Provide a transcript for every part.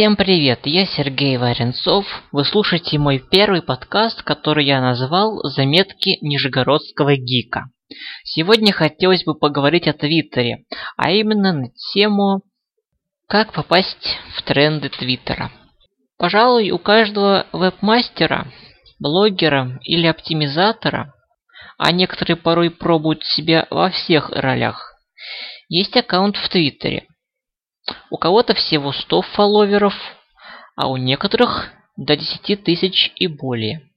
Всем привет, я Сергей Варенцов. Вы слушаете мой первый подкаст, который я назвал «Заметки Нижегородского гика». Сегодня хотелось бы поговорить о Твиттере, а именно на тему «Как попасть в тренды Твиттера». Пожалуй, у каждого вебмастера, блогера или оптимизатора, а некоторые порой пробуют себя во всех ролях, есть аккаунт в Твиттере. У кого-то всего 100 фолловеров, а у некоторых до 10 тысяч и более.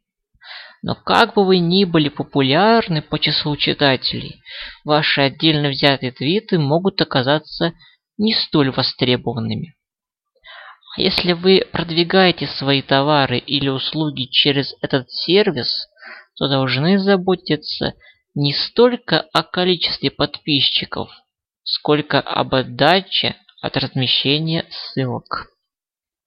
Но как бы вы ни были популярны по числу читателей, ваши отдельно взятые твиты могут оказаться не столь востребованными. А если вы продвигаете свои товары или услуги через этот сервис, то должны заботиться не столько о количестве подписчиков, сколько об отдаче от размещения ссылок.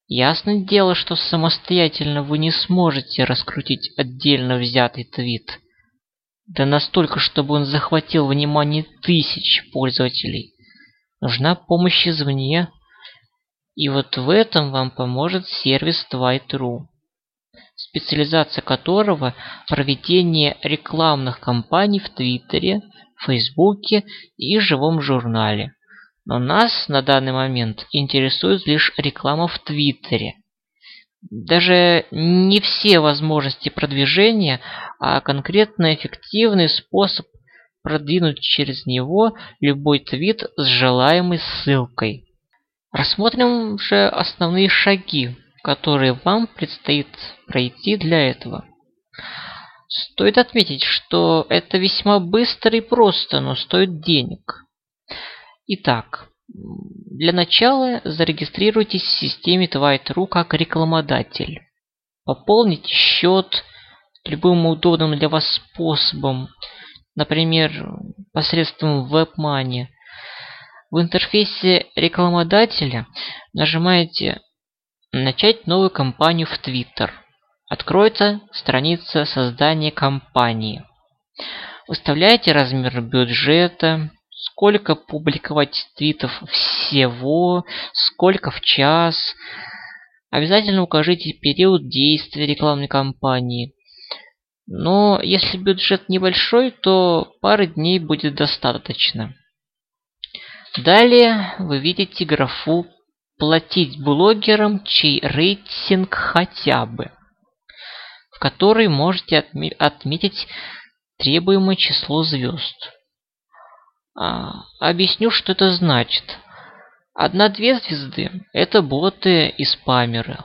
Ясное дело, что самостоятельно вы не сможете раскрутить отдельно взятый твит. Да настолько, чтобы он захватил внимание тысяч пользователей. Нужна помощь извне. И вот в этом вам поможет сервис Twite.ru, специализация которого проведение рекламных кампаний в Твиттере, Фейсбуке и живом журнале. Но нас на данный момент интересует лишь реклама в Твиттере. Даже не все возможности продвижения, а конкретно эффективный способ продвинуть через него любой твит с желаемой ссылкой. Рассмотрим же основные шаги, которые вам предстоит пройти для этого. Стоит отметить, что это весьма быстро и просто, но стоит денег. Итак, для начала зарегистрируйтесь в системе Twite.ru как рекламодатель. Пополните счет любым удобным для вас способом, например, посредством WebMoney. В интерфейсе рекламодателя нажимаете «Начать новую кампанию в Twitter». Откроется страница создания кампании. Выставляете размер бюджета, сколько публиковать твитов всего, сколько в час. Обязательно укажите период действия рекламной кампании. Но если бюджет небольшой, то пары дней будет достаточно. Далее вы видите графу «Платить блогерам, чей рейтинг хотя бы», в которой можете отметить требуемое число звезд. А, объясню, что это значит. Одна-две звезды – это боты и спамеры.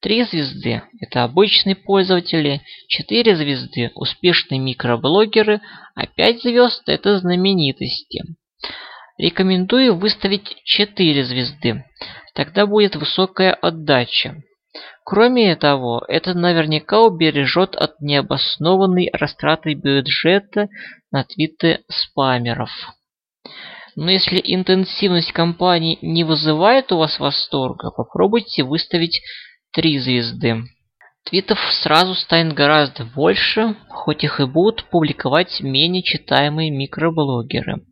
Три звезды – это обычные пользователи, четыре звезды – успешные микроблогеры, а пять звезд – это знаменитости. Рекомендую выставить 4 звезды, тогда будет высокая отдача. Кроме того, это наверняка убережет от необоснованной растраты бюджета на твиты спамеров. Но если интенсивность кампании не вызывает у вас восторга, попробуйте выставить 3 звезды. Твитов сразу станет гораздо больше, хоть их и будут публиковать менее читаемые микроблогеры.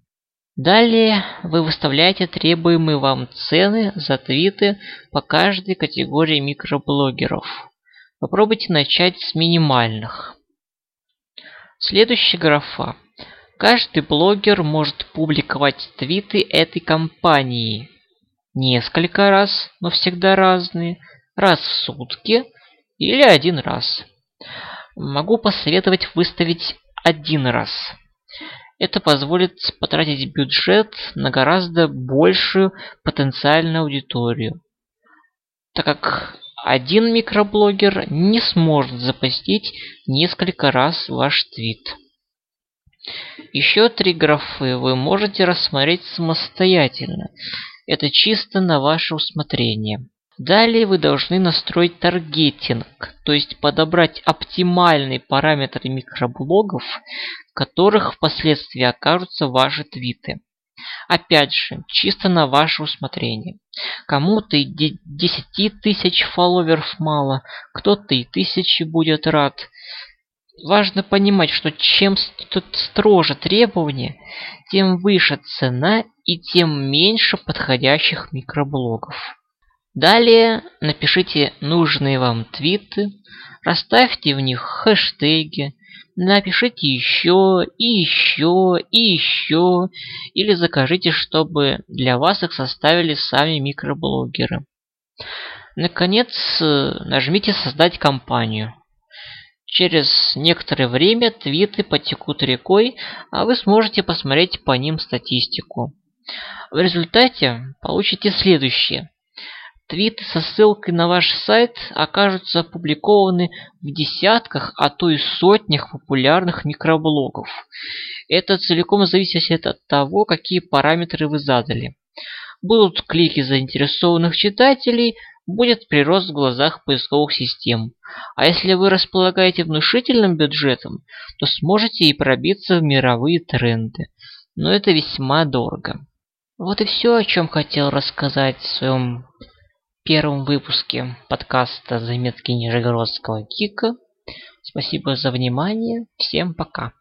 Далее вы выставляете требуемые вам цены за твиты по каждой категории микроблогеров. Попробуйте начать с минимальных. Следующая графа Каждый блогер может публиковать твиты этой компании несколько раз, но всегда разные, раз в сутки или один раз. Могу посоветовать выставить один раз. Это позволит потратить бюджет на гораздо большую потенциальную аудиторию, так как один микроблогер не сможет запустить несколько раз ваш твит. Еще три графы вы можете рассмотреть самостоятельно. Это чисто на ваше усмотрение. Далее вы должны настроить таргетинг, то есть подобрать оптимальные параметры микроблогов, которых впоследствии окажутся ваши твиты. Опять же, чисто на ваше усмотрение. Кому-то и 10 тысяч фолловеров мало, кто-то и тысячи будет рад важно понимать, что чем строже требования, тем выше цена и тем меньше подходящих микроблогов. Далее напишите нужные вам твиты, расставьте в них хэштеги, напишите еще и еще и еще, или закажите, чтобы для вас их составили сами микроблогеры. Наконец, нажмите «Создать компанию». Через некоторое время твиты потекут рекой, а вы сможете посмотреть по ним статистику. В результате получите следующее. Твиты со ссылкой на ваш сайт окажутся опубликованы в десятках, а то и сотнях популярных микроблогов. Это целиком зависит от того, какие параметры вы задали. Будут клики заинтересованных читателей, будет прирост в глазах поисковых систем. А если вы располагаете внушительным бюджетом, то сможете и пробиться в мировые тренды. Но это весьма дорого. Вот и все, о чем хотел рассказать в своем первом выпуске подкаста «Заметки Нижегородского Кика». Спасибо за внимание. Всем пока.